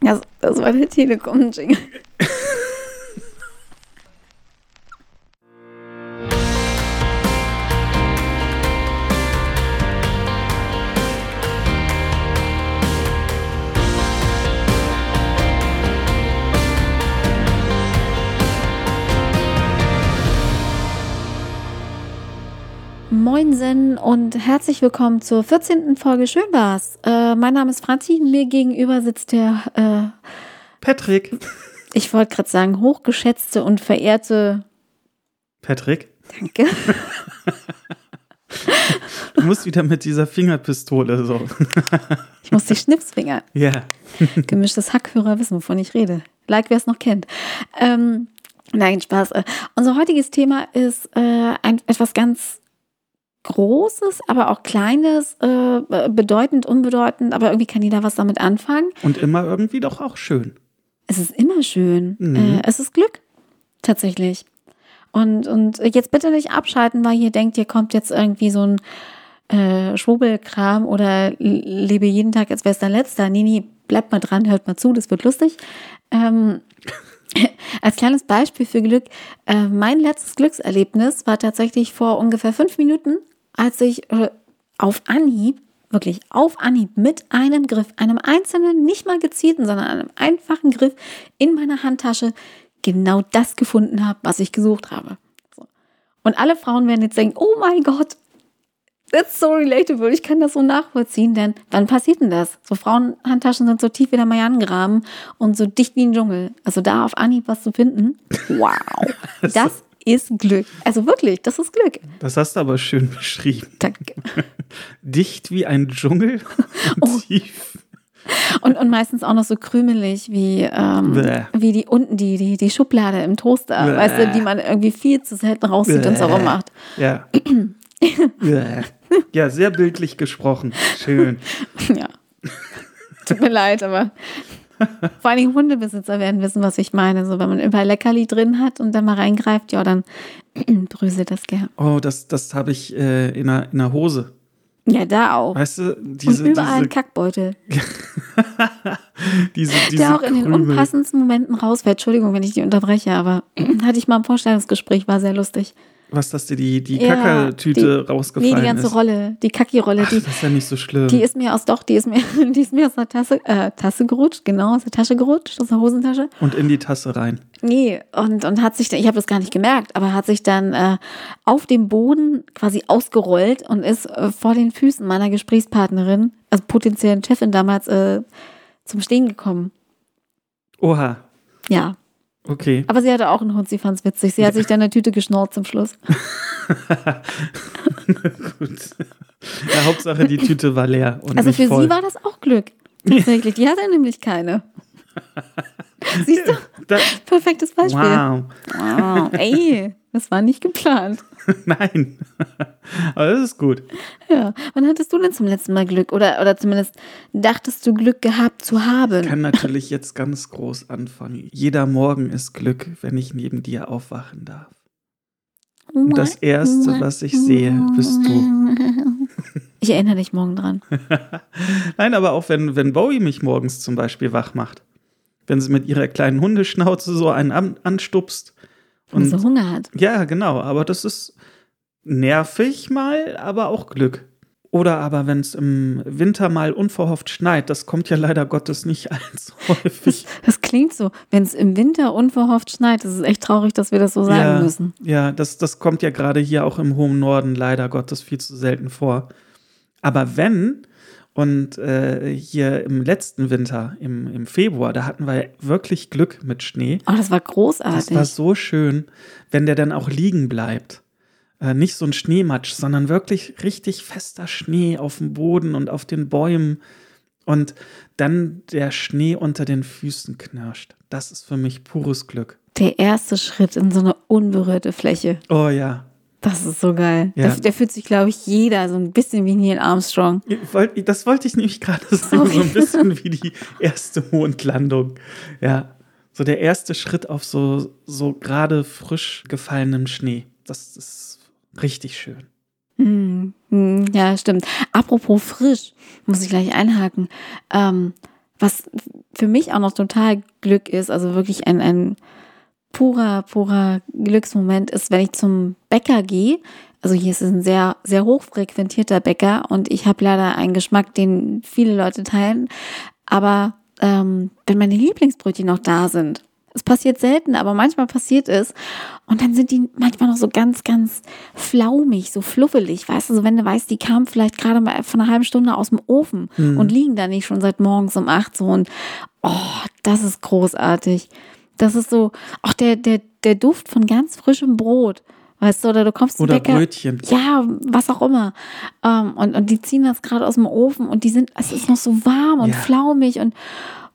Das, das war der Telekom-Jingle. Herzlich willkommen zur 14. Folge Schönbars. Äh, mein Name ist Franzi, mir gegenüber sitzt der, äh, Patrick. ich wollte gerade sagen, hochgeschätzte und verehrte, Patrick, danke, du musst wieder mit dieser Fingerpistole so. ich muss die Schnipsfinger, Ja. gemischtes Hackhörer wissen, wovon ich rede. Like, wer es noch kennt. Ähm, nein, Spaß. Äh, Unser heutiges Thema ist äh, ein, etwas ganz Großes, aber auch Kleines, äh, bedeutend, unbedeutend, aber irgendwie kann jeder was damit anfangen. Und immer irgendwie doch auch schön. Es ist immer schön. Mhm. Äh, es ist Glück. Tatsächlich. Und, und jetzt bitte nicht abschalten, weil ihr denkt, hier kommt jetzt irgendwie so ein äh, Schwurbelkram oder lebe jeden Tag, als wäre es dein letzter. Nee, nee, bleibt mal dran, hört mal zu, das wird lustig. Ähm, als kleines Beispiel für Glück, äh, mein letztes Glückserlebnis war tatsächlich vor ungefähr fünf Minuten, als ich äh, auf Anhieb, wirklich auf Anhieb mit einem Griff, einem einzelnen, nicht mal gezielten, sondern einem einfachen Griff in meiner Handtasche genau das gefunden habe, was ich gesucht habe. So. Und alle Frauen werden jetzt denken, oh mein Gott, that's so relatable, ich kann das so nachvollziehen, denn wann passiert denn das? So Frauenhandtaschen sind so tief wie der Mayangraben und so dicht wie ein Dschungel. Also da auf Anhieb was zu finden, wow, das ist Glück. Also wirklich, das ist Glück. Das hast du aber schön beschrieben. Danke. Dicht wie ein Dschungel und Oh. tief. Und, und meistens auch noch so krümelig wie, ähm, Bäh. wie die unten, die, die, die Schublade im Toaster, Bäh. weißt du, die man irgendwie viel zu selten rauszieht und so Bäh. rummacht. Ja. Bäh. ja, sehr bildlich gesprochen. Schön. Ja. Tut mir leid, aber vor Dingen Hundebesitzer werden wissen, was ich meine. So, wenn man überall Leckerli drin hat und dann mal reingreift, ja, dann bröselt das gern. Oh, das, das habe ich äh, in, einer, in einer Hose. Ja, da auch. Weißt du, diese, und überall ein diese, Kackbeutel, diese, diese der auch in den Krümel. unpassendsten Momenten rausfällt. Entschuldigung, wenn ich die unterbreche, aber hatte ich mal im Vorstellungsgespräch, war sehr lustig. Was, dass dir die, die Ja, Kackertüte die- rausgefallen Nee, die ganze ist. Rolle, die Kacki-Rolle, Ach, die, das ist ja nicht so schlimm. die ist mir aus, doch, die ist mir, die ist mir aus der Tasse, äh, Tasse gerutscht, genau, aus der Tasche gerutscht, aus der Hosentasche. und in die Tasse rein. Nee, und, und hat sich dann, ich habe das gar nicht gemerkt, aber hat sich dann äh, auf dem Boden quasi ausgerollt und ist äh, vor den Füßen meiner Gesprächspartnerin, also potenziellen Chefin damals, äh, zum Stehen gekommen. Oha, Ja. Okay. Aber sie hatte auch einen Hund, sie fand's witzig. Sie hat sich dann eine Tüte geschnurrt zum Schluss. Gut. Ja, Hauptsache, die Tüte war leer und Also für voll. sie war das auch Glück. Tatsächlich. Die hatte nämlich keine. Siehst du? Da, Perfektes Beispiel. wow. Wow. Ey, das war nicht geplant. Nein. Aber das ist gut. Ja. Wann hattest du denn zum letzten Mal Glück? Oder, oder zumindest dachtest du Glück gehabt zu haben? Ich kann natürlich jetzt ganz groß anfangen. Jeder Morgen ist Glück, wenn ich neben dir aufwachen darf. Und das Erste, was ich sehe, bist du. Ich erinnere dich morgen dran. Nein, aber auch wenn, wenn Bowie mich morgens zum Beispiel wach macht. Wenn sie mit ihrer kleinen Hundeschnauze so einen an, anstupst. Und Und so Hunger hat. ja, genau, aber das ist nervig mal, aber auch Glück. Oder aber wenn es im Winter mal unverhofft schneit, das kommt ja leider Gottes nicht allzu häufig. Das klingt so, wenn es im Winter unverhofft schneit. Das ist echt traurig, dass wir das so sagen ja, müssen. Ja, das, das kommt ja gerade hier auch im hohen Norden leider Gottes viel zu selten vor. Aber wenn, und äh, hier im letzten Winter, im, im Februar, da hatten wir wirklich Glück mit Schnee. Oh, das war großartig. Das war so schön, wenn der dann auch liegen bleibt. Äh, nicht so ein Schneematsch, sondern wirklich richtig fester Schnee auf dem Boden und auf den Bäumen. Und dann der Schnee unter den Füßen knirscht. Das ist für mich pures Glück. Der erste Schritt in so eine unberührte Fläche. Oh ja. Das ist so geil. Ja. Da, da fühlt sich, glaube ich, jeder so ein bisschen wie Neil Armstrong. Das wollte ich nämlich gerade sagen, so ein bisschen wie die erste Mondlandung. Ja, So der erste Schritt auf so, so gerade frisch gefallenem Schnee. Das ist richtig schön. Hm, hm, ja, stimmt. Apropos frisch, muss ich gleich einhaken. Ähm, was für mich auch noch total Glück ist, also wirklich ein, ein purer, purer Glücksmoment ist, wenn ich zum Bäcker gehe. Also hier ist es ein sehr, sehr hochfrequentierter Bäcker und ich habe leider einen Geschmack, den viele Leute teilen. Aber ähm, wenn meine Lieblingsbrötchen noch da sind, es passiert selten, aber manchmal passiert es. Und dann sind die manchmal noch so ganz, ganz flaumig, so fluffelig. Weißt du, so wenn du weißt, die kamen vielleicht gerade mal von einer halben Stunde aus dem Ofen mhm. und liegen da nicht schon seit morgens um acht so. Und oh, das ist großartig. Das ist so, auch der, der, der Duft von ganz frischem Brot. Weißt du, oder du kommst Oder Bäcker, Brötchen. Ja, was auch immer. Ähm, und, und die ziehen das gerade aus dem Ofen und die sind, es ist noch so warm und ja. flaumig und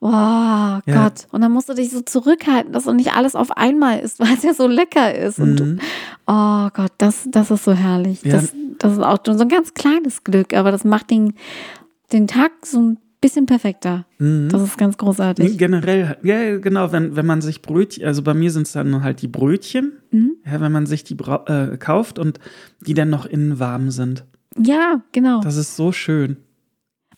oh ja. Gott. Und dann musst du dich so zurückhalten, dass du nicht alles auf einmal isst, weil es ja so lecker ist. Mhm. Und oh Gott, das, das ist so herrlich. Ja. Das, das ist auch so ein ganz kleines Glück, aber das macht den, den Tag so ein bisschen perfekter. Mhm. Das ist ganz großartig. Generell, ja, genau, wenn, wenn man sich Brötchen, also bei mir sind es dann halt die Brötchen, mhm. ja, wenn man sich die äh, kauft und die dann noch innen warm sind. Ja, genau. Das ist so schön.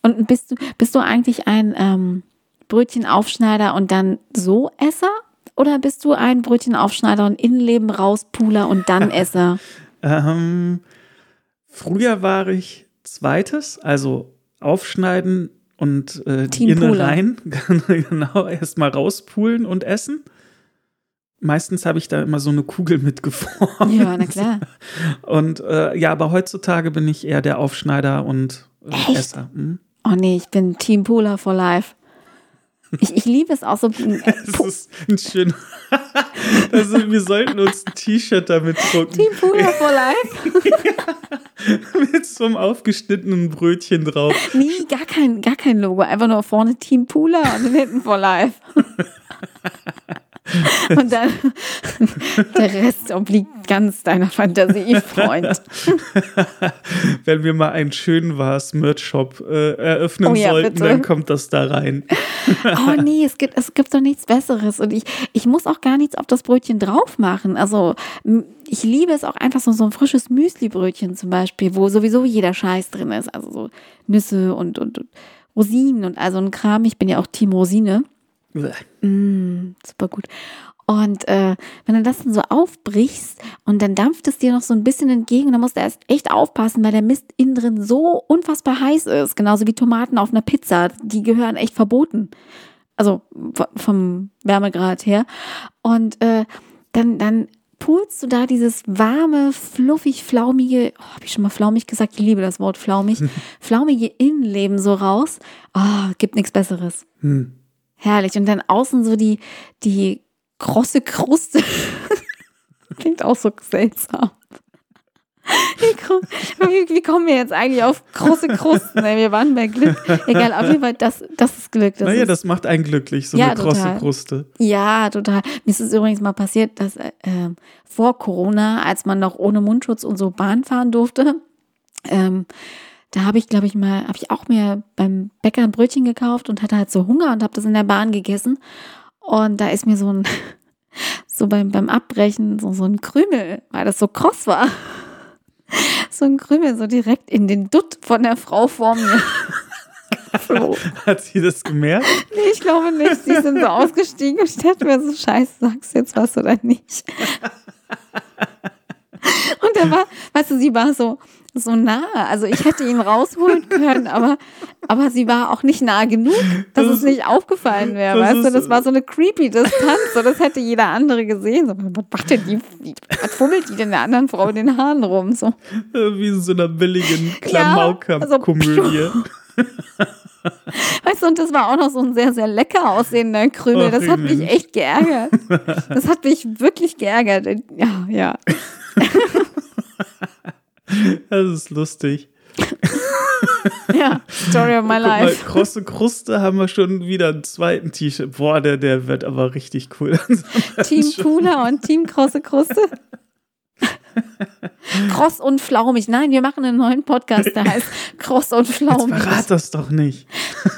Und bist du, bist du eigentlich ein ähm, Brötchenaufschneider und dann so Esser? Oder bist du ein Brötchenaufschneider und Innenleben rauspuler und dann Esser? ähm, früher war ich zweites, also aufschneiden und äh, die Innereien genau erstmal rauspulen und essen. Meistens habe ich da immer so eine Kugel mitgeformt. Ja, na klar. Und äh, ja, aber heutzutage bin ich eher der Aufschneider und äh, Esser. Hm? Oh nee, ich bin Team Pooler for Life. Ich, ich liebe es auch so. Äh, das ist ein schöner. also, wir sollten uns ein T-Shirt damit drucken. Team Pooler for Life. mit so einem aufgeschnittenen Brötchen drauf. Nee, gar kein, gar kein Logo. Einfach nur vorne Team Pooler und hinten for Life. Und dann der Rest obliegt ganz deiner Fantasie, Freund. Wenn wir mal einen schönen was Merch-Shop äh, eröffnen oh ja, sollten, bitte. dann kommt das da rein. Oh nee, es gibt, es gibt doch nichts Besseres. Und ich, ich muss auch gar nichts auf das Brötchen drauf machen. Also ich liebe es auch einfach so, so ein frisches Müsli-Brötchen zum Beispiel, wo sowieso jeder Scheiß drin ist. Also so Nüsse und, und, und Rosinen und also ein Kram. Ich bin ja auch Team Rosine. Mm, super gut. Und äh, wenn du das dann so aufbrichst und dann dampft es dir noch so ein bisschen entgegen, dann musst du erst echt aufpassen, weil der Mist innen drin so unfassbar heiß ist. Genauso wie Tomaten auf einer Pizza. Die gehören echt verboten. Also vom Wärmegrad her. Und äh, dann, dann pulst du da dieses warme, fluffig, flaumige, oh, habe ich schon mal flaumig gesagt? Ich liebe das Wort flaumig. flaumige Innenleben so raus. Oh, gibt nichts Besseres. Hm. Herrlich. Und dann außen so die, die krosse Kruste. Klingt auch so seltsam. Wie, wie, kommen wir jetzt eigentlich auf große Krusten? Wir waren bei Glück. Egal, auf jeden Fall, das, das ist Glück. Das naja, ist, das macht einen glücklich, so ja, eine große. Kruste. Ja, total. Mir ist es übrigens mal passiert, dass äh, vor Corona, als man noch ohne Mundschutz und so Bahn fahren durfte, ähm, da habe ich, glaube ich, mal, habe ich auch mir beim Bäcker ein Brötchen gekauft und hatte halt so Hunger und habe das in der Bahn gegessen. Und da ist mir so ein, so beim, beim Abbrechen, so, so ein Krümel, weil das so kross war. So ein Krümel so direkt in den Dutt von der Frau vor mir. Hat sie das gemerkt? Nee, ich glaube nicht. Sie sind so ausgestiegen und ich dachte mir so, scheiße, sagst du jetzt was oder nicht? Weißt du, sie war so, so nah. Also ich hätte ihn rausholen können, aber, aber sie war auch nicht nah genug, dass das es nicht aufgefallen wäre. Weißt du, das war so eine creepy Distanz. So, das hätte jeder andere gesehen. So, was macht denn die, was fummelt die denn der anderen Frau in den Haaren rum? So. Wie in so einer billigen Klamaukam-Komödie. Ja, also, Weißt du, und das war auch noch so ein sehr, sehr lecker aussehender Krümel. Das hat mich echt geärgert. Das hat mich wirklich geärgert. Ja, ja. Das ist lustig. ja, Story of my life. Mal, krosse Kruste haben wir schon wieder einen zweiten T-Shirt. Boah, der, der wird aber richtig cool. Team Puna und Team Krosse Kruste. Kross und flaumig. Nein, wir machen einen neuen Podcast, der heißt Kross und Jetzt flaumig. verrat das doch nicht.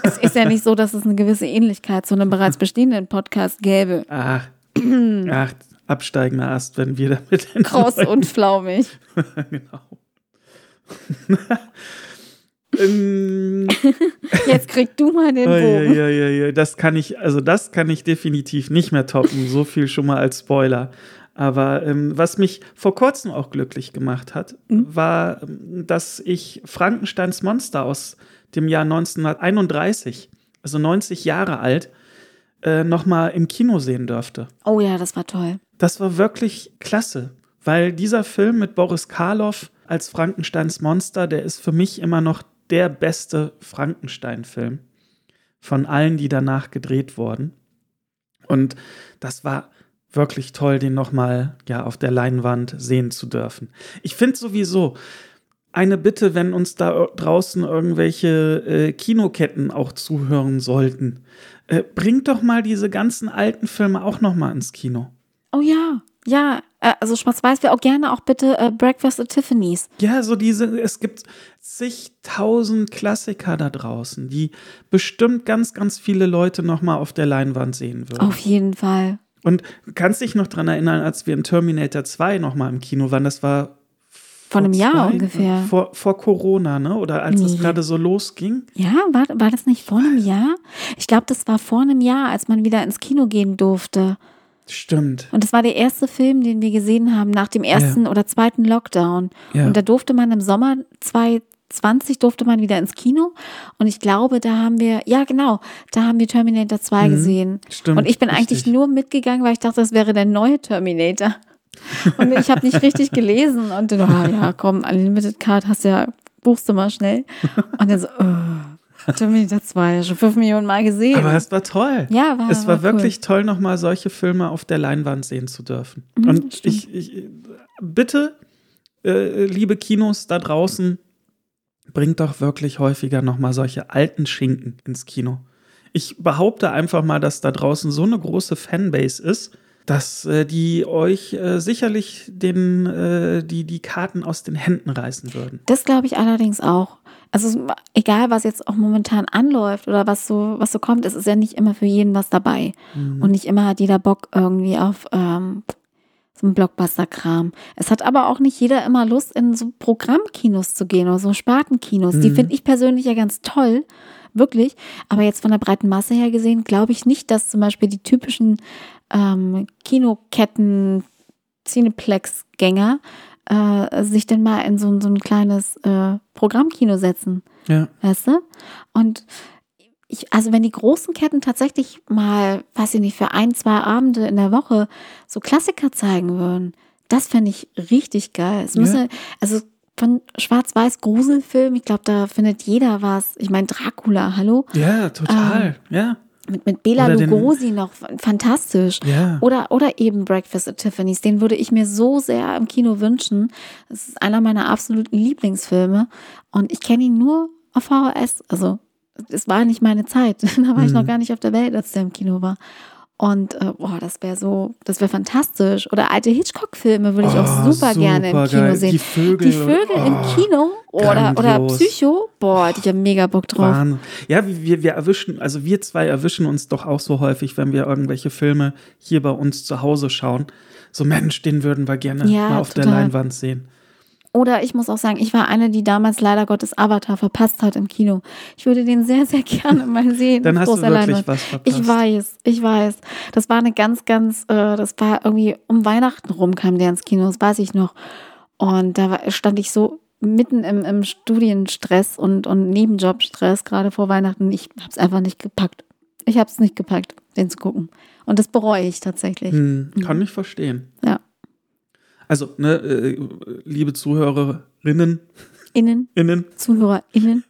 Es ist ja nicht so, dass es eine gewisse Ähnlichkeit zu einem bereits bestehenden Podcast gäbe. Ach, ach absteigender Ast, wenn wir damit neuen- und flaumig. genau. Ähm, Jetzt krieg du mal den Bogen. oi, oi, oi, das kann ich, also das kann ich definitiv nicht mehr toppen. So viel schon mal als Spoiler. Aber ähm, was mich vor kurzem auch glücklich gemacht hat, war, ähm, dass ich Frankensteins Monster aus dem Jahr 1931, also 90 Jahre alt, äh, nochmal im Kino sehen durfte. Oh ja, das war toll. Das war wirklich klasse, weil dieser Film mit Boris Karloff als Frankensteins Monster, der ist für mich immer noch der beste Frankenstein-Film von allen, die danach gedreht wurden. Und das war wirklich toll, den nochmal ja, auf der Leinwand sehen zu dürfen. Ich finde sowieso, eine Bitte, wenn uns da draußen irgendwelche äh, Kinoketten auch zuhören sollten, äh, bringt doch mal diese ganzen alten Filme auch noch mal ins Kino. Oh ja, ja. äh, Also Schwarz-Weiß wäre auch gerne auch bitte äh, Breakfast at Tiffany's. Ja, so diese, es gibt zigtausend Klassiker da draußen, die bestimmt ganz, ganz viele Leute noch mal auf der Leinwand sehen würden. Auf jeden Fall. Und du kannst dich noch dran erinnern, als wir in Terminator 2 noch mal im Kino waren, das war Vor einem Jahr zwei- ungefähr. Vor, vor Corona, ne? Oder als es Nee. gerade so losging. Ja, war, war das nicht vor einem Jahr? Ich glaube, das war vor einem Jahr, als man wieder ins Kino gehen durfte. Stimmt. Und das war der erste Film, den wir gesehen haben nach dem ersten oder zweiten Lockdown. Ja. Und da durfte man im Sommer 2020 durfte man wieder ins Kino. Und ich glaube, da haben wir, ja genau, da haben wir Terminator 2 gesehen. Mhm. Stimmt, Und ich bin eigentlich richtig. nur mitgegangen, weil ich dachte, das wäre der neue Terminator. Und ich habe nicht richtig gelesen. Und dann, ah, ja, komm, Unlimited Card hast ja, buchst du mal schnell. Und dann so, oh, Terminator 2, schon fünf Millionen Mal gesehen. Aber es war toll. Ja, war- Es war, war cool. wirklich toll, nochmal solche Filme auf der Leinwand sehen zu dürfen. Mhm, Und ich, ich bitte, äh, liebe Kinos da draußen, bringt doch wirklich häufiger nochmal solche alten Schinken ins Kino. Ich behaupte einfach mal, dass da draußen so eine große Fanbase ist, dass äh, die euch äh, sicherlich den, äh, die, die Karten aus den Händen reißen würden. Das glaube ich allerdings auch. Also egal, was jetzt auch momentan anläuft oder was so, was so kommt, es ist ja nicht immer für jeden was dabei. Und nicht immer hat jeder Bock irgendwie auf ähm, so einen Blockbuster-Kram. Es hat aber auch nicht jeder immer Lust, in so Programmkinos zu gehen oder so Spartenkinos. Die finde ich persönlich ja ganz toll. Wirklich. Aber jetzt von der breiten Masse her gesehen, glaube ich nicht, dass zum Beispiel die typischen ähm, Kinoketten, Cineplex-Gänger äh, sich denn mal in so, ein- so ein kleines äh, Programmkino setzen. Ja. Weißt du? Und ich, also wenn die großen Ketten tatsächlich mal, weiß ich nicht, für ein, zwei Abende in der Woche so Klassiker zeigen würden, das fände ich richtig geil. Es Ja. müsse, also von Schwarz-Weiß Gruselfilm, ich glaube, da findet jeder was. Ich meine, Dracula, hallo? Ja, total. ja. Mit, mit Bela Oder den- Lugosi noch fantastisch. Ja. Oder, oder eben Breakfast at Tiffany's. Den würde ich mir so sehr im Kino wünschen. Das ist einer meiner absoluten Lieblingsfilme. Und ich kenne ihn nur auf VHS. Also, es war nicht meine Zeit. Da war ich Mhm. noch gar nicht auf der Welt, als der im Kino war. Und äh, boah, das wäre so, das wäre fantastisch. Oder alte Hitchcock-Filme würde ich auch Oh, super, gerne im super Kino geil. sehen. Die Vögel Die Vögel und- im oh, Kino oder, oder. Psycho, boah, die haben mega Bock drauf. Wahnsinn. Ja, wir, wir erwischen, also wir zwei erwischen uns doch auch so häufig, wenn wir irgendwelche Filme hier bei uns zu Hause schauen. So, Mensch, den würden wir gerne Ja, mal auf der total. Leinwand sehen. Oder ich muss auch sagen, ich war eine, die damals leider Gottes Avatar verpasst hat im Kino. Ich würde den sehr, sehr gerne mal sehen. Dann hast du wirklich Leinwand. was verpasst. Ich weiß, ich weiß. Das war eine ganz, ganz, äh, das war irgendwie um Weihnachten rum kam der ins Kino, das weiß ich noch. Und da war, stand ich so mitten im, im Studienstress und, und Nebenjobstress, gerade vor Weihnachten. Ich habe es einfach nicht gepackt. Ich habe es nicht gepackt, den zu gucken. Und das bereue ich tatsächlich. Hm, kann ich verstehen. Ja. Also, ne, äh, liebe Zuhörerinnen, Innen, innen, ZuhörerInnen.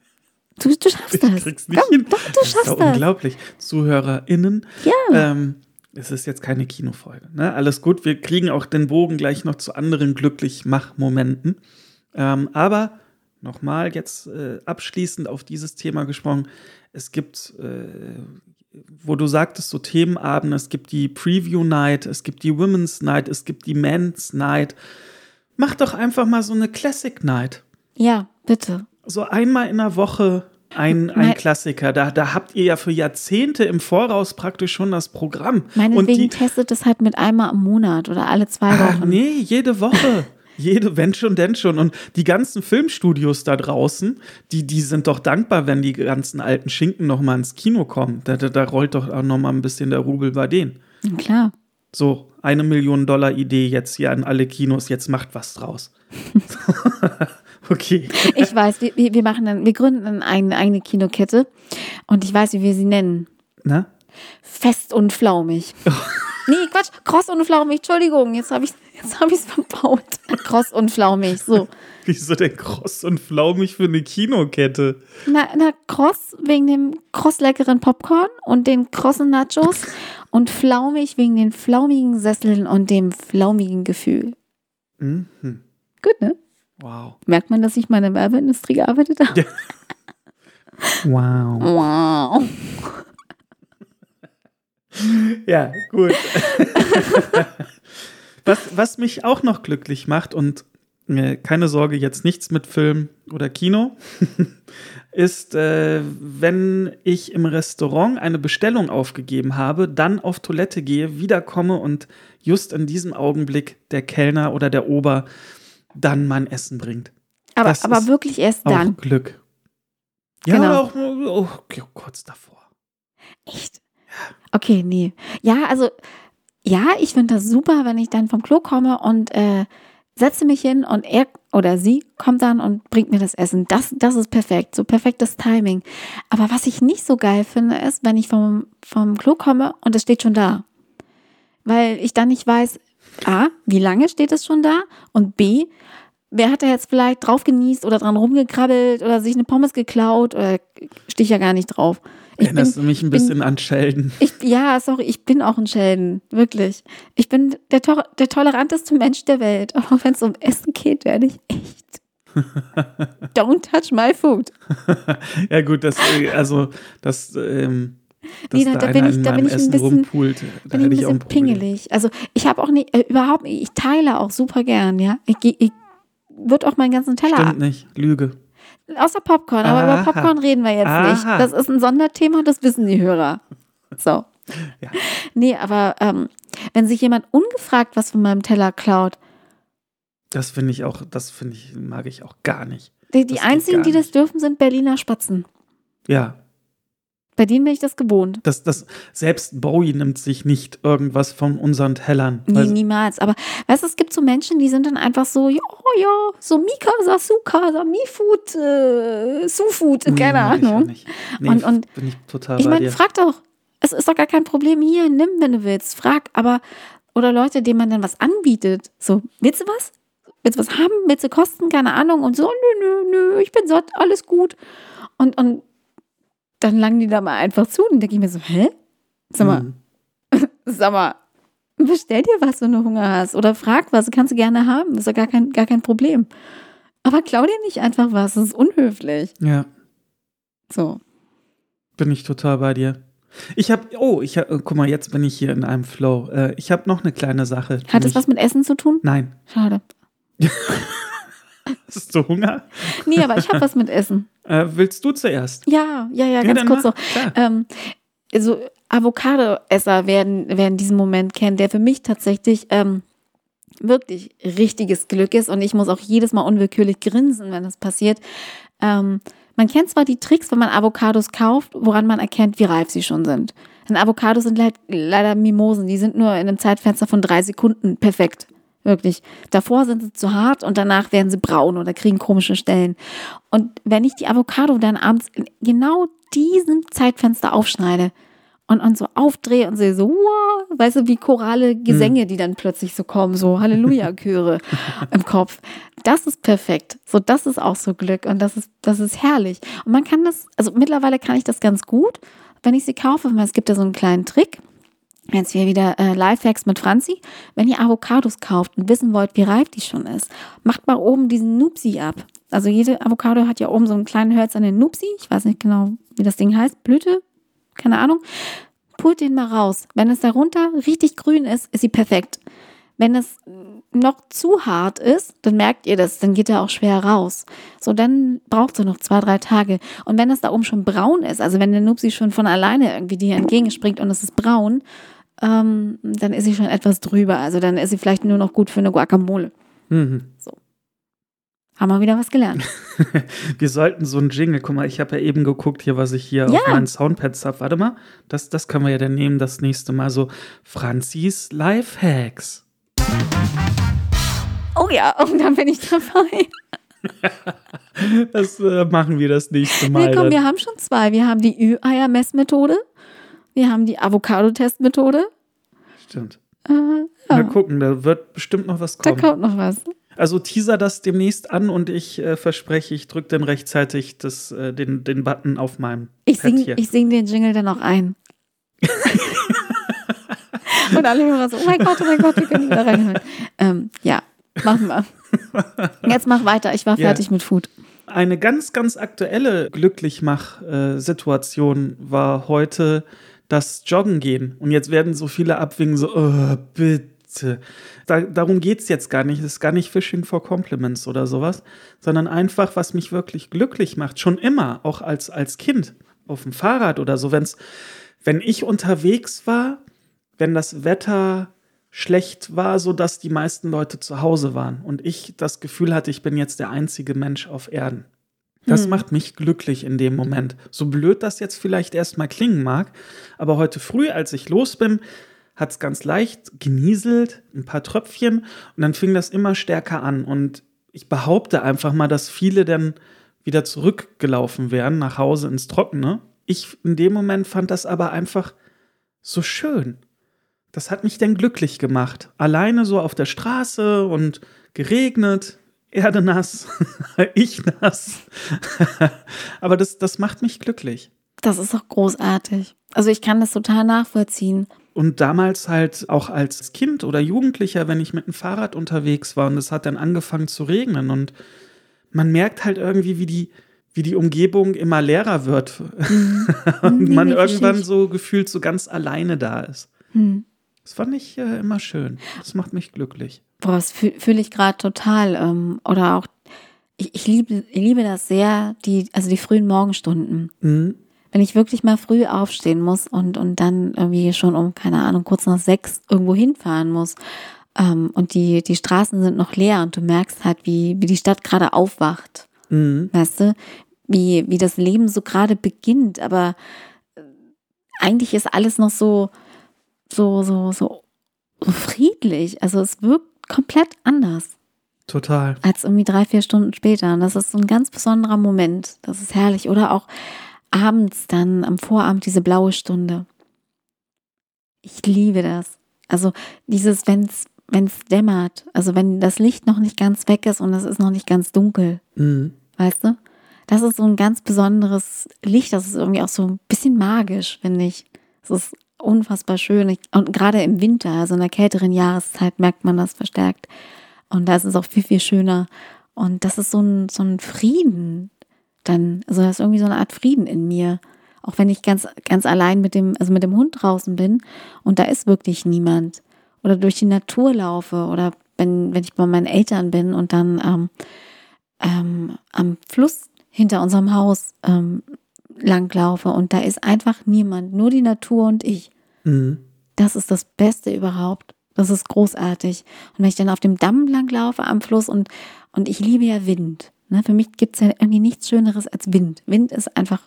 Du, du schaffst ich das. krieg's nicht Komm, hin. Doch, du Das ist schaffst doch das. unglaublich. ZuhörerInnen. Ja. Ähm, es ist jetzt keine Kinofolge. Ne? Alles gut. Wir kriegen auch den Bogen gleich noch zu anderen Glücklich-Mach-Momenten. Ähm, aber nochmal jetzt äh, abschließend auf dieses Thema gesprochen. Es gibt, äh, wo du sagtest, so Themenabende, es gibt die Preview Night, es gibt die Women's Night, es gibt die Men's Night. Mach doch einfach mal so eine Classic Night. Ja, bitte. So einmal in der Woche ein, ein Klassiker. Da, da habt ihr ja für Jahrzehnte im Voraus praktisch schon das Programm. Und Meinetwegen die, testet es halt mit einmal im Monat oder alle zwei Ach, Wochen. nee, jede Woche. Jede, wenn schon, denn schon. Und die ganzen Filmstudios da draußen, die, die sind doch dankbar, wenn die ganzen alten Schinken noch mal ins Kino kommen. Da, da, da rollt doch auch noch mal ein bisschen der Rubel bei denen. Klar. So, eine Million Dollar Idee jetzt hier an alle Kinos, jetzt macht was draus. okay. Ich weiß, wir, wir wir machen dann, wir gründen dann eine eigene Kinokette und ich weiß, wie wir sie nennen. Na? Fest und flaumig. Nee, Quatsch, kross und flaumig, Entschuldigung, jetzt habe ich jetzt hab ich's verbaut. Kross und flaumig, so. Wieso denn kross und flaumig für eine Kinokette? Na, na, kross wegen dem kross leckeren Popcorn und den krossen Nachos und flaumig wegen den flaumigen Sesseln und dem flaumigen Gefühl. Mhm. Gut, ne? Wow. Merkt man, dass ich mal in der Werbeindustrie gearbeitet habe? Wow. Wow. Ja, gut. Was, was mich auch noch glücklich macht und äh, keine Sorge, jetzt nichts mit Film oder Kino, ist, äh, wenn ich im Restaurant eine Bestellung aufgegeben habe, dann auf Toilette gehe, wiederkomme und just in diesem Augenblick der Kellner oder der Ober dann mein Essen bringt. Aber, Das aber wirklich erst Auch dann. Glück. Ja, Genau. aber auch oh, kurz davor. Echt? Okay, nee. Ja, also, ja, ich finde das super, wenn ich dann vom Klo komme und äh, setze mich hin und er oder sie kommt dann und bringt mir das Essen. Das, das ist perfekt, so perfektes Timing. Aber was ich nicht so geil finde, ist, wenn ich vom, vom Klo komme und es steht schon da. Weil ich dann nicht weiß, A, wie lange steht es schon da? Und B, wer hat da jetzt vielleicht drauf genießt oder dran rumgekrabbelt oder sich eine Pommes geklaut oder stehe ich ja gar nicht drauf. Ich bin, Erinnerst du mich ein bisschen an Sheldon? ich, ja, sorry, ich bin auch ein Schelden, wirklich. Ich bin der, to der toleranteste Mensch der Welt. Aber wenn es um Essen geht, werde ich echt. Don't touch my food. ja, gut, das, äh, also, das, ähm, dass Nee, da- da bin ich- da bin ich ein bisschen- rumpult, da Bin ich ein ich bisschen Problem. pingelig. Also ich habe auch nicht, äh, überhaupt ich teile auch super gern, ja. Ich, geh- ich würde auch meinen ganzen Teller Stimmt nicht, Lüge. Außer Popcorn, aber Aha. über Popcorn reden wir jetzt Aha. nicht. Das ist ein Sonderthema, das wissen die Hörer. So. Ja. Nee, aber ähm, wenn sich jemand ungefragt was von meinem Teller klaut, Das finde ich auch, das finde ich, mag ich auch gar nicht. die, die einzigen, die das dürfen, sind Berliner Spatzen. Ja, Bei denen bin ich das gewohnt. das, das, selbst Bowie nimmt sich nicht irgendwas von unseren Tellern. Nie, niemals. Aber weißt du, es gibt so Menschen, die sind dann einfach so, ja, ja, so Mika, Sasuka, Samifood, äh, Sufood, Nee, keine ich auch Ahnung. nicht. Nee, Und- und- bin ich total Ich meine, frag doch. Es ist doch gar kein Problem. Hier, nimm, wenn du willst. Frag. Aber, oder Leute, denen man dann was anbietet. So, willst du was? Willst du was haben? Willst du kosten? Keine Ahnung. Und so, nö, nö, nö, ich bin satt, alles gut. Und, und dann langen die da mal einfach zu. Und denke ich mir so, hä? Sag mal, Mhm. sag mal, bestell dir was, wenn du Hunger hast. Oder frag was, kannst du gerne haben. Ist doch gar kein, gar kein Problem. Aber klau dir nicht einfach was. Das ist unhöflich. Ja, So. bin ich total bei dir. Ich habe, oh, ich hab, guck mal, jetzt bin ich hier in einem Flow. Äh, ich habe noch eine kleine Sache. Hat das was mit Essen zu tun? Nein. Schade. Hast du Hunger? Nee, aber ich habe was mit Essen. Äh, willst du zuerst? Ja, ja, ja, Ja, ganz dann kurz mach. noch. Ähm, also Avocado-Esser werden, werden diesen Moment kennen, der für mich tatsächlich ähm, wirklich richtiges Glück ist und ich muss auch jedes Mal unwillkürlich grinsen, wenn das passiert. Ähm, man kennt zwar die Tricks, wenn man Avocados kauft, woran man erkennt, wie reif sie schon sind. Denn Avocados sind leid, leider Mimosen, die sind nur in einem Zeitfenster von drei Sekunden perfekt. Wirklich. Davor sind sie zu hart und danach werden sie braun oder kriegen komische Stellen. Und wenn ich die Avocado dann abends in genau diesem Zeitfenster aufschneide und, und so aufdrehe und sehe so, wow, weißt du, wie chorale Gesänge, die dann plötzlich so kommen, so Halleluja-Chöre im Kopf. Das ist perfekt. So, das ist auch so Glück und das ist, das ist herrlich. Und man kann das, also mittlerweile kann ich das ganz gut, wenn ich sie kaufe, weil es gibt ja so einen kleinen Trick. Jetzt hier wieder äh, Lifehacks mit Franzi. Wenn ihr Avocados kauft und wissen wollt, wie reif die schon ist, macht mal oben diesen Nupsi ab. Also jede Avocado hat ja oben so einen kleinen hölzernen Nupsi. Ich weiß nicht genau, wie das Ding heißt. Blüte? Keine Ahnung. Pult den mal raus. Wenn es darunter richtig grün ist, ist sie perfekt. Wenn es noch zu hart ist, dann merkt ihr das, dann geht er auch schwer raus. So, dann braucht er noch zwei, drei Tage. Und wenn es da oben schon braun ist, also wenn der Nupsi schon von alleine irgendwie dir entgegenspringt und es ist braun, ähm, dann ist sie schon etwas drüber. Also dann ist sie vielleicht nur noch gut für eine Guacamole. Mhm. So. Haben wir wieder was gelernt. wir sollten so einen Jingle, guck mal, ich habe ja eben geguckt hier, was ich hier Ja. auf meinen Soundpads habe. Warte mal, das, das können wir ja dann nehmen das nächste Mal. So, Franzis Lifehacks. Oh ja, und dann bin ich dabei. Das äh, machen wir das nächste Mal. Nee, komm, dann. wir haben schon zwei. Wir haben die Ü-Eier-Messmethode. Wir haben die Avocado-Testmethode. Stimmt. Äh, Mal ja, gucken, da wird bestimmt noch was da kommen. kommt noch was. Also teaser das demnächst an und ich äh, verspreche, ich drücke dann rechtzeitig das, äh, den, den Button auf meinem Ich sing, hier. ich sing den Jingle dann auch ein. Und alle Hörer so, oh mein Gott, oh mein Gott, wir können wieder reinhören. Ähm, ja, machen wir. Jetzt mach weiter, ich war Ja. fertig mit Food. Eine ganz, ganz aktuelle Glücklichmach-Situation war heute das Joggen gehen. Und jetzt werden so viele abwinken, so, oh, bitte. Da, darum geht es jetzt gar nicht. Es ist gar nicht Fishing for Compliments oder sowas, sondern einfach, was mich wirklich glücklich macht. Schon immer, auch als, als Kind auf dem Fahrrad oder so. Wenn's, wenn ich unterwegs war, wenn das Wetter schlecht war, so dass die meisten Leute zu Hause waren und ich das Gefühl hatte, ich bin jetzt der einzige Mensch auf Erden. Das Hm. macht mich glücklich in dem Moment. So blöd das jetzt vielleicht erstmal klingen mag, aber heute früh, als ich los bin, hat es ganz leicht genieselt, ein paar Tröpfchen und dann fing das immer stärker an und ich behaupte einfach mal, dass viele dann wieder zurückgelaufen wären nach Hause ins Trockene. Ich in dem Moment fand das aber einfach so schön. Das hat mich dann glücklich gemacht. Alleine so auf der Straße und geregnet, Erde nass, ich nass. Aber das, das macht mich glücklich. Das ist auch großartig. Also ich kann das total nachvollziehen. Und damals halt auch als Kind oder Jugendlicher, wenn ich mit dem Fahrrad unterwegs war und es hat dann angefangen zu regnen und man merkt halt irgendwie, wie die, wie die Umgebung immer leerer wird und Nee, man nee, irgendwann so gefühlt so ganz alleine da ist. Hm. Das fand ich äh, immer schön. Das macht mich glücklich. Boah, das fühle fühl ich gerade total. Ähm, oder auch, ich, ich, liebe, ich liebe das sehr, die, also die frühen Morgenstunden. Mhm. Wenn ich wirklich mal früh aufstehen muss und, und dann irgendwie schon um, keine Ahnung, kurz nach sechs irgendwo hinfahren muss ähm, und die, die Straßen sind noch leer und du merkst halt, wie, wie die Stadt gerade aufwacht. Mhm. Weißt du? Wie, wie das Leben so gerade beginnt, aber äh, eigentlich ist alles noch so, so, so, so, so friedlich. Also es wirkt komplett anders Total. als irgendwie drei, vier Stunden später. Und das ist so ein ganz besonderer Moment. Das ist herrlich. Oder auch abends dann am Vorabend diese blaue Stunde. Ich liebe das. Also dieses, wenn es wenn es dämmert, also wenn das Licht noch nicht ganz weg ist und es ist noch nicht ganz dunkel, Mhm. weißt du? Das ist so ein ganz besonderes Licht. Das ist irgendwie auch so ein bisschen magisch, finde ich. Es ist unfassbar schön. Und gerade im Winter, also in der kälteren Jahreszeit, merkt man das verstärkt. Und da ist es auch viel, viel schöner. Und das ist so ein, so ein Frieden dann. Also da ist irgendwie so eine Art Frieden in mir. Auch wenn ich ganz, ganz allein mit dem, also mit dem Hund draußen bin und da ist wirklich niemand. Oder durch die Natur laufe oder wenn, wenn ich bei meinen Eltern bin und dann ähm, ähm, am Fluss hinter unserem Haus ähm, langlaufe und da ist einfach niemand, nur die Natur und ich. Mhm. Das ist das Beste überhaupt. Das ist großartig. Und wenn ich dann auf dem Damm langlaufe am Fluss und, und ich liebe ja Wind. Ne? Für mich gibt es ja irgendwie nichts Schöneres als Wind. Wind ist einfach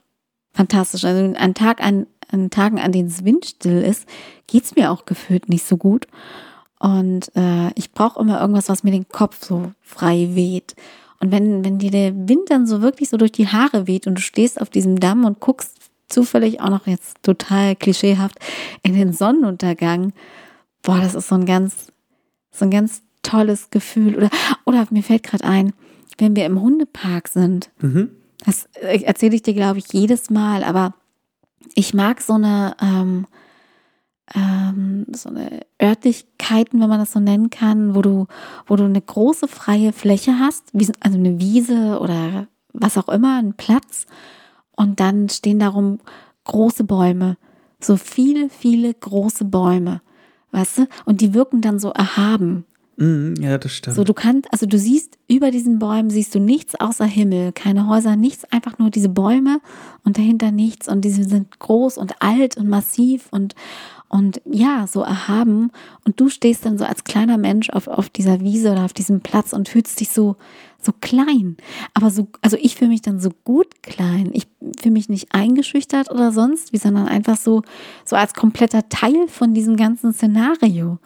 fantastisch. Also an, Tag, an, an Tagen, an denen es windstill ist, geht es mir auch gefühlt nicht so gut. Und äh, ich brauche immer irgendwas, was mir den Kopf so frei weht. Und wenn, wenn dir der Wind dann so wirklich so durch die Haare weht und du stehst auf diesem Damm und guckst zufällig auch noch jetzt total klischeehaft in den Sonnenuntergang, boah, das ist so ein ganz, so ein ganz tolles Gefühl. Oder, oder mir fällt gerade ein, wenn wir im Hundepark sind, Mhm. das äh, erzähle ich dir, glaube ich, jedes Mal, aber ich mag so eine, ähm, ähm, so eine Örtlichkeiten, wenn man das so nennen kann, wo du, wo du eine große freie Fläche hast, also eine Wiese oder was auch immer, ein Platz. Und dann stehen darum große Bäume, so viele, viele große Bäume. weißt du? Und die wirken dann so erhaben. Mhm, ja, das stimmt. So, du kannst, also du siehst über diesen Bäumen siehst du nichts außer Himmel, keine Häuser, nichts, einfach nur diese Bäume und dahinter nichts und diese sind groß und alt und massiv und, und ja, so erhaben und du stehst dann so als kleiner Mensch auf, auf dieser Wiese oder auf diesem Platz und fühlst dich so, so klein. Aber so, also ich fühle mich dann so gut klein. Ich fühle mich nicht eingeschüchtert oder sonst wie, sondern einfach so, so als kompletter Teil von diesem ganzen Szenario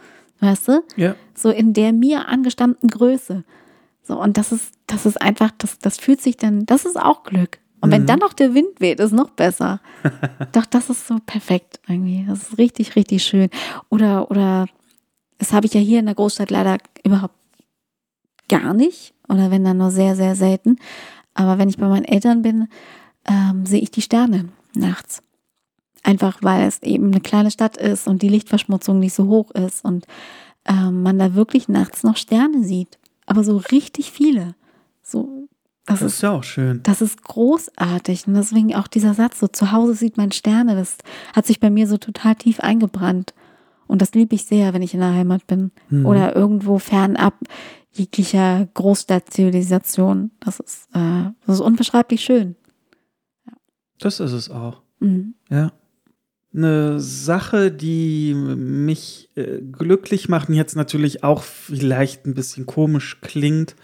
weißt du? Ja. So in der mir angestammten Größe. So, und das ist, das ist einfach, das, das fühlt sich dann, das ist auch Glück. Und wenn Mhm. dann noch der Wind weht, ist noch besser. Doch, das ist so perfekt irgendwie. Das ist richtig, richtig schön. Oder, oder, das habe ich ja hier in der Großstadt leider überhaupt gar nicht. Oder wenn dann nur sehr, sehr selten. Aber wenn ich bei meinen Eltern bin, ähm, sehe ich die Sterne nachts. Einfach weil es eben eine kleine Stadt ist und die Lichtverschmutzung nicht so hoch ist und ähm, man da wirklich nachts noch Sterne sieht. Aber so richtig viele. So, das, Das ist ist ja auch schön. das ist großartig. Und deswegen auch dieser Satz, so zu Hause sieht man Sterne, das hat sich bei mir so total tief eingebrannt. Und das liebe ich sehr, wenn ich in der Heimat bin. Mhm. Oder irgendwo fernab jeglicher Großstadtzivilisation. Das ist, äh, das ist unbeschreiblich schön. Das ist es auch. Mhm. Ja. Eine Sache, die mich äh, glücklich macht und jetzt natürlich auch vielleicht ein bisschen komisch klingt.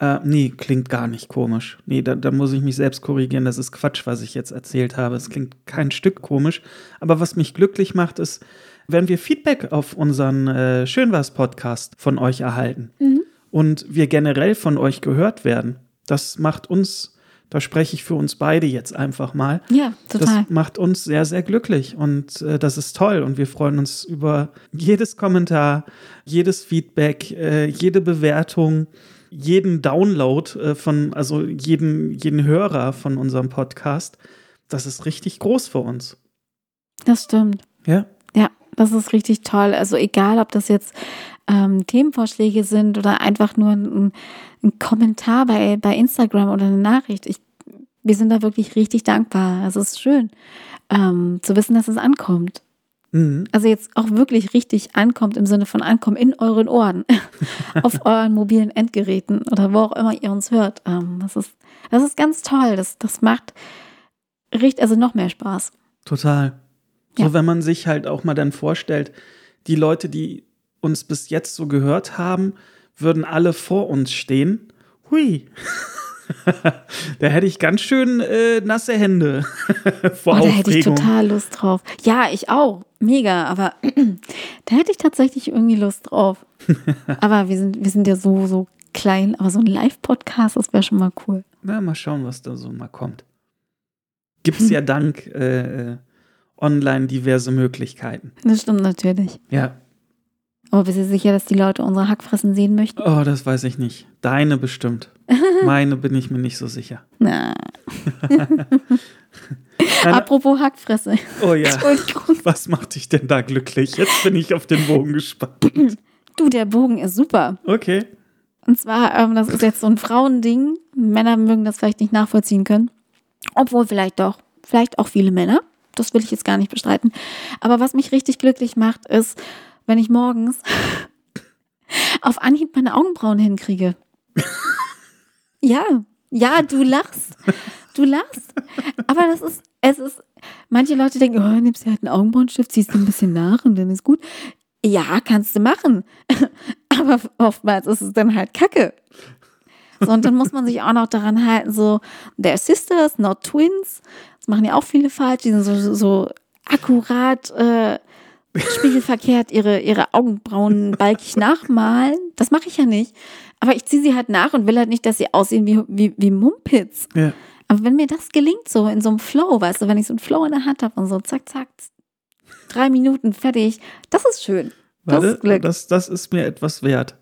Äh, nee, klingt gar nicht komisch. Nee, da, da muss ich mich selbst korrigieren. Das ist Quatsch, was ich jetzt erzählt habe. Es klingt kein Stück komisch. Aber was mich glücklich macht, ist, wenn wir Feedback auf unseren äh, Schönwas-Podcast von euch erhalten Mhm. und wir generell von euch gehört werden. Das macht uns, da spreche ich für uns beide jetzt einfach mal. Ja, total. Das macht uns sehr, sehr glücklich und äh, das ist toll und wir freuen uns über jedes Kommentar, jedes Feedback, äh, jede Bewertung, jeden Download äh, von, also jeden, jeden Hörer von unserem Podcast. Das ist richtig groß für uns. Das stimmt. Ja, Ja, das ist richtig toll. Also egal, ob das jetzt ähm, Themenvorschläge sind oder einfach nur ein, ein Kommentar bei, bei Instagram oder eine Nachricht. Ich, wir sind da wirklich richtig dankbar. Also es ist schön ähm, zu wissen, dass es ankommt. Mhm. Also jetzt auch wirklich richtig ankommt im Sinne von ankommen in euren Ohren, auf euren mobilen Endgeräten oder wo auch immer ihr uns hört. Ähm, das ist, das ist ganz toll. Das, das macht richtig, also noch mehr Spaß. total. So, Ja. wenn man sich halt auch mal dann vorstellt, die Leute, die uns bis jetzt so gehört haben, würden alle vor uns stehen. Hui. da hätte ich ganz schön äh, nasse Hände vor Oh, da hätte ich total Lust drauf. Ja, ich auch. Mega, aber da hätte ich tatsächlich irgendwie Lust drauf. aber wir sind, wir sind ja so, so klein, aber so ein Live-Podcast, das wäre schon mal cool. Na, mal schauen, was da so mal kommt. Gibt es ja dank äh, äh, online diverse Möglichkeiten. Das stimmt natürlich. Ja. Aber bist du sicher, dass die Leute unsere Hackfressen sehen möchten? Oh, das weiß ich nicht. Deine bestimmt. Meine bin ich mir nicht so sicher. Na. Apropos Hackfresse. oh ja. Was macht dich denn da glücklich? Jetzt bin ich auf den Bogen gespannt. Du, der Bogen ist super. Okay. Und zwar, ähm, das ist jetzt so ein Frauending. Männer mögen das vielleicht nicht nachvollziehen können. Obwohl vielleicht doch. Vielleicht auch viele Männer. Das will ich jetzt gar nicht bestreiten. Aber was mich richtig glücklich macht, ist, wenn ich morgens auf Anhieb meine Augenbrauen hinkriege. Ja, ja, du lachst. Du lachst. Aber das ist, es ist, manche Leute denken, oh, nimmst du halt einen Augenbrauenstift, ziehst du ein bisschen nach und dann ist gut. Ja, kannst du machen. Aber oftmals ist es dann halt Kacke. So, und dann muss man sich auch noch daran halten, so, they're sisters, not twins. Das machen ja auch viele falsch. Die sind so, so, akkurat, äh, spiegelverkehrt ihre, ihre Augenbrauen balkig nachmalen. Das mache ich ja nicht. Aber ich ziehe sie halt nach und will halt nicht, dass sie aussehen wie, wie, wie Mumpitz. Ja. Aber wenn mir das gelingt, so in so einem Flow, weißt du, wenn ich so einen Flow in der Hand habe und so zack, zack, drei Minuten fertig, das ist schön. Das Warte, ist Glück. das, das ist mir etwas wert.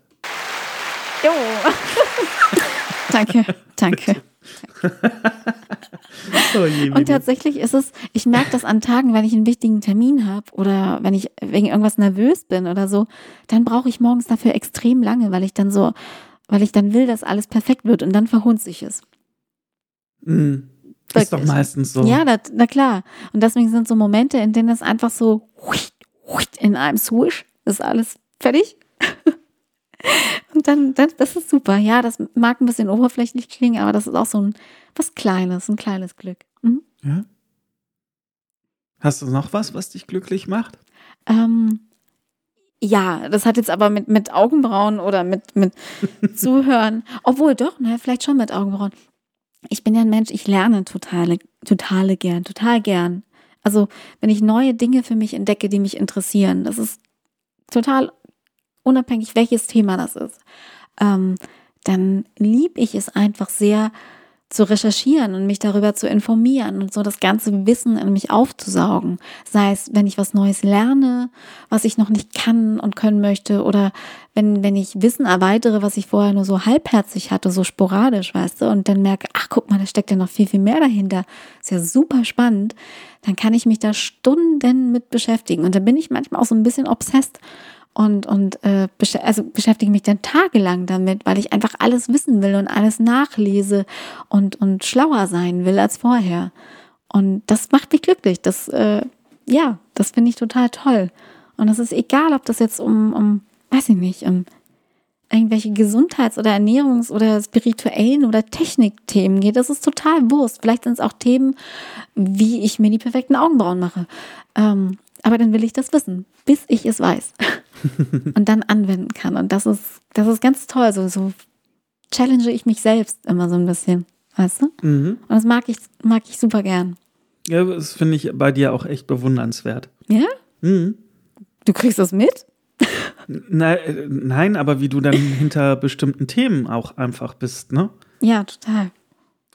Jo. danke, danke. Oh Und tatsächlich ist es, ich merke das an Tagen, wenn ich einen wichtigen Termin habe oder wenn ich wegen irgendwas nervös bin oder so, dann brauche ich morgens dafür extrem lange, weil ich dann so, weil ich dann will, dass alles perfekt wird und dann verhunze ich es. Mm. Ist doch Wirklich. meistens so. Ja, na, na klar. Und deswegen sind so Momente, in denen es einfach so in einem Swish ist alles fertig. Und dann, dann, das ist super. Ja, das mag ein bisschen oberflächlich klingen, aber das ist auch so ein was Kleines, ein kleines Glück. Mhm. Ja. Hast du noch was, was dich glücklich macht? Ähm, ja, das hat jetzt aber mit, mit Augenbrauen oder mit, mit Zuhören, obwohl doch, ne, vielleicht schon mit Augenbrauen. Ich bin ja ein Mensch, ich lerne totale, totale gern, total gern. Also, wenn ich neue Dinge für mich entdecke, die mich interessieren, das ist total unabhängig, welches Thema das ist, ähm, dann liebe ich es einfach sehr, zu recherchieren und mich darüber zu informieren und so das ganze Wissen in mich aufzusaugen. Sei es, wenn ich was Neues lerne, was ich noch nicht kann und können möchte, oder wenn, wenn ich Wissen erweitere, was ich vorher nur so halbherzig hatte, so sporadisch, weißt du, und dann merke, ach guck mal, da steckt ja noch viel, viel mehr dahinter. Ist ja super spannend. Dann kann ich mich da Stunden mit beschäftigen. Und dann bin ich manchmal auch so ein bisschen obsessed und, und äh, also beschäftige mich dann tagelang damit, weil ich einfach alles wissen will und alles nachlese und, und schlauer sein will als vorher. Und das macht mich glücklich. Das, äh, ja, das finde ich total toll. Und es ist egal, ob das jetzt um, um, weiß ich nicht, um irgendwelche Gesundheits- oder Ernährungs- oder spirituellen oder Technikthemen geht. Das ist total Wurst. Vielleicht sind es auch Themen, wie ich mir die perfekten Augenbrauen mache. Ähm, aber dann will ich das wissen, bis ich es weiß und dann anwenden kann. Und das ist, das ist ganz toll. So, so challenge ich mich selbst immer so ein bisschen, weißt du? Mhm. Und das mag ich, mag ich super gern. Ja, das finde ich bei dir auch echt bewundernswert. Ja? Mhm. Du kriegst das mit? Na, äh, nein, aber wie du dann hinter bestimmten Themen auch einfach bist, ne? Ja, total.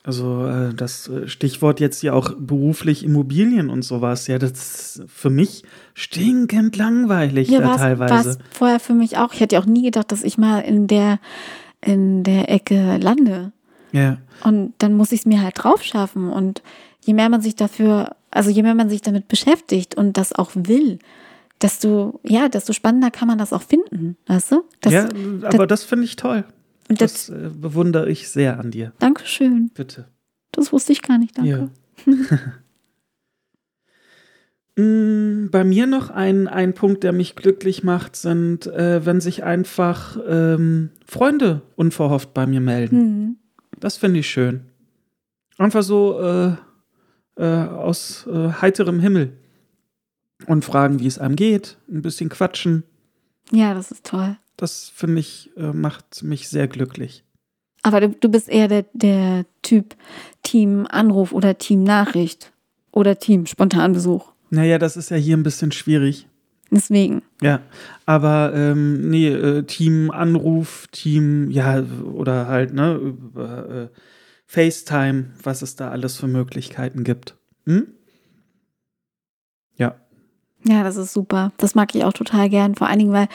Also äh, das äh, Stichwort jetzt ja auch beruflich Immobilien und sowas, ja, das ist für mich stinkend langweilig ja, da teilweise. War vorher für mich auch. Ich hätte ja auch nie gedacht, dass ich mal in der in der Ecke lande. Ja. Und dann muss ich es mir halt drauf schaffen. Und je mehr man sich dafür, also je mehr man sich damit beschäftigt und das auch will, desto, ja, desto spannender kann man das auch finden, weißt du? Das, ja, aber das, das finde ich toll. Und das, das äh, bewundere ich sehr an dir. Dankeschön. Bitte. Das wusste ich gar nicht, danke. Ja. Mm, bei mir noch ein, ein Punkt, der mich glücklich macht, sind, äh, wenn sich einfach ähm, Freunde unverhofft bei mir melden. Mhm. Das finde ich schön. Einfach so äh, äh, aus äh, heiterem Himmel. Und fragen, wie es einem geht, ein bisschen quatschen. Ja, das ist toll. Das finde ich, äh, macht mich sehr glücklich. Aber du, du bist eher der, der Typ Team Anruf oder Team Nachricht oder Team Spontanbesuch. Naja, das ist ja hier ein bisschen schwierig. Deswegen. Ja, aber ähm, nee, äh, Team Anruf, Team, ja, oder halt, ne, über äh, FaceTime, was es da alles für Möglichkeiten gibt. Hm? Ja. Ja, das ist super. Das mag ich auch total gern. Vor allen Dingen, weil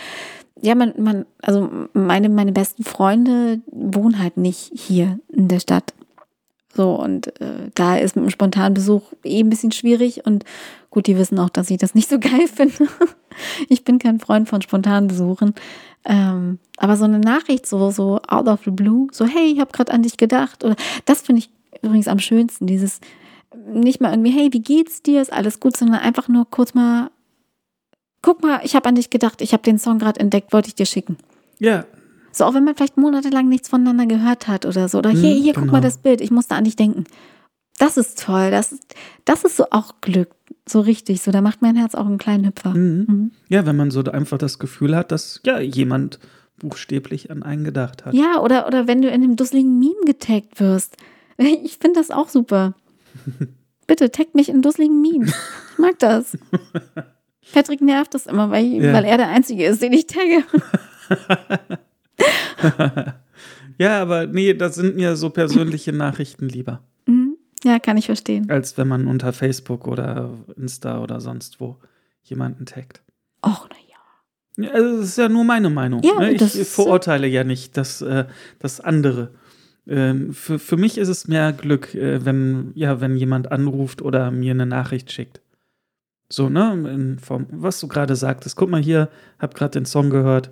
ja, man, man, also meine, meine besten Freunde wohnen halt nicht hier in der Stadt. So, und äh, da ist mit einem spontanen Besuch eh ein bisschen schwierig. Und gut, die wissen auch, dass ich das nicht so geil finde. ich bin kein Freund von spontanen Besuchen. Ähm, aber so eine Nachricht, so, so out of the blue, so, hey, ich habe gerade an dich gedacht. Oder das finde ich übrigens am schönsten, dieses nicht mal irgendwie, hey, wie geht's dir? Ist alles gut, sondern einfach nur kurz mal guck mal, ich habe an dich gedacht, ich habe den Song gerade entdeckt, wollte ich dir schicken. Ja. So, auch wenn man vielleicht monatelang nichts voneinander gehört hat oder so. Oder hier, hier, genau. guck mal das Bild, ich musste an dich denken. Das ist toll. Das, das ist so auch Glück. So richtig. So, da macht mein Herz auch einen kleinen Hüpfer. Mhm. Mhm. Ja, wenn man so einfach das Gefühl hat, dass ja jemand buchstäblich an einen gedacht hat. Ja, oder, oder wenn du in einem dusseligen Meme getaggt wirst. Ich finde das auch super. Bitte taggt mich in dusseligen Memes. Ich mag das. Patrick nervt das immer, weil, ja. weil er der Einzige ist, den ich tagge. ja, aber nee, das sind mir so persönliche Nachrichten lieber. Mhm. Ja, kann ich verstehen. Als wenn man unter Facebook oder Insta oder sonst wo jemanden taggt. Och, naja. Ja, also das ist ja nur meine Meinung. Ja, ne? Ich verurteile ja nicht das, äh, das andere. Ähm, für, für mich ist es mehr Glück, äh, wenn, ja, wenn jemand anruft oder mir eine Nachricht schickt. So, ne? In Form, was du gerade sagtest. Guck mal hier, hab gerade den Song gehört.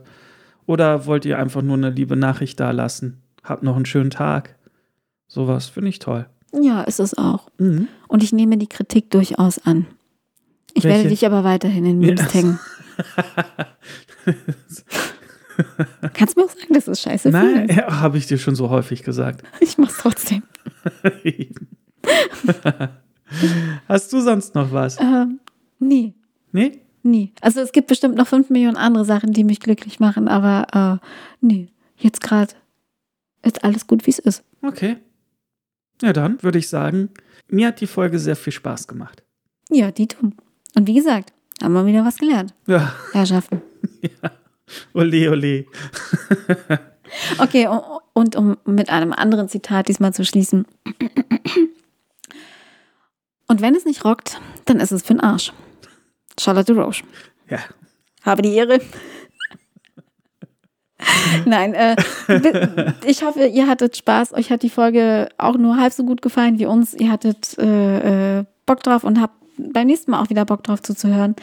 Oder wollt ihr einfach nur eine liebe Nachricht da lassen? Habt noch einen schönen Tag. Sowas finde ich toll. Ja, ist es auch. Mhm. Und ich nehme die Kritik durchaus an. Ich Welche? werde dich aber weiterhin in Memes ja. taggen. Kannst du mir auch sagen, dass es scheiße Nein, ja, habe ich dir schon so häufig gesagt. Ich mach's trotzdem. Hast du sonst noch was? Ähm, nie, Nee? nie. Also es gibt bestimmt noch fünf Millionen andere Sachen, die mich glücklich machen, aber äh, nee, jetzt gerade ist alles gut, wie es ist. Okay. Ja, dann würde ich sagen, mir hat die Folge sehr viel Spaß gemacht. Ja, die dumm. Und wie gesagt, haben wir wieder was gelernt. Ja, Herrschaften. ole, ole. Okay, und um mit einem anderen Zitat diesmal zu schließen. Und wenn es nicht rockt, dann ist es für den Arsch. Charlotte Roche. Ja. Habe die Ehre. Nein, äh, ich hoffe, ihr hattet Spaß. Euch hat die Folge auch nur halb so gut gefallen wie uns. Ihr hattet äh, äh, Bock drauf und habt beim nächsten Mal auch wieder Bock drauf zuzuhören.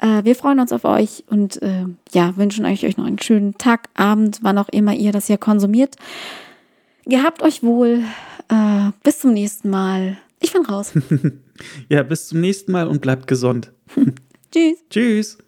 Äh, wir freuen uns auf euch und äh, ja, wünschen euch, euch noch einen schönen Tag, Abend, wann auch immer ihr das hier konsumiert. Gehabt euch wohl. Äh, bis zum nächsten Mal. Ich bin raus. Ja, bis zum nächsten Mal und bleibt gesund. Tschüss. Tschüss.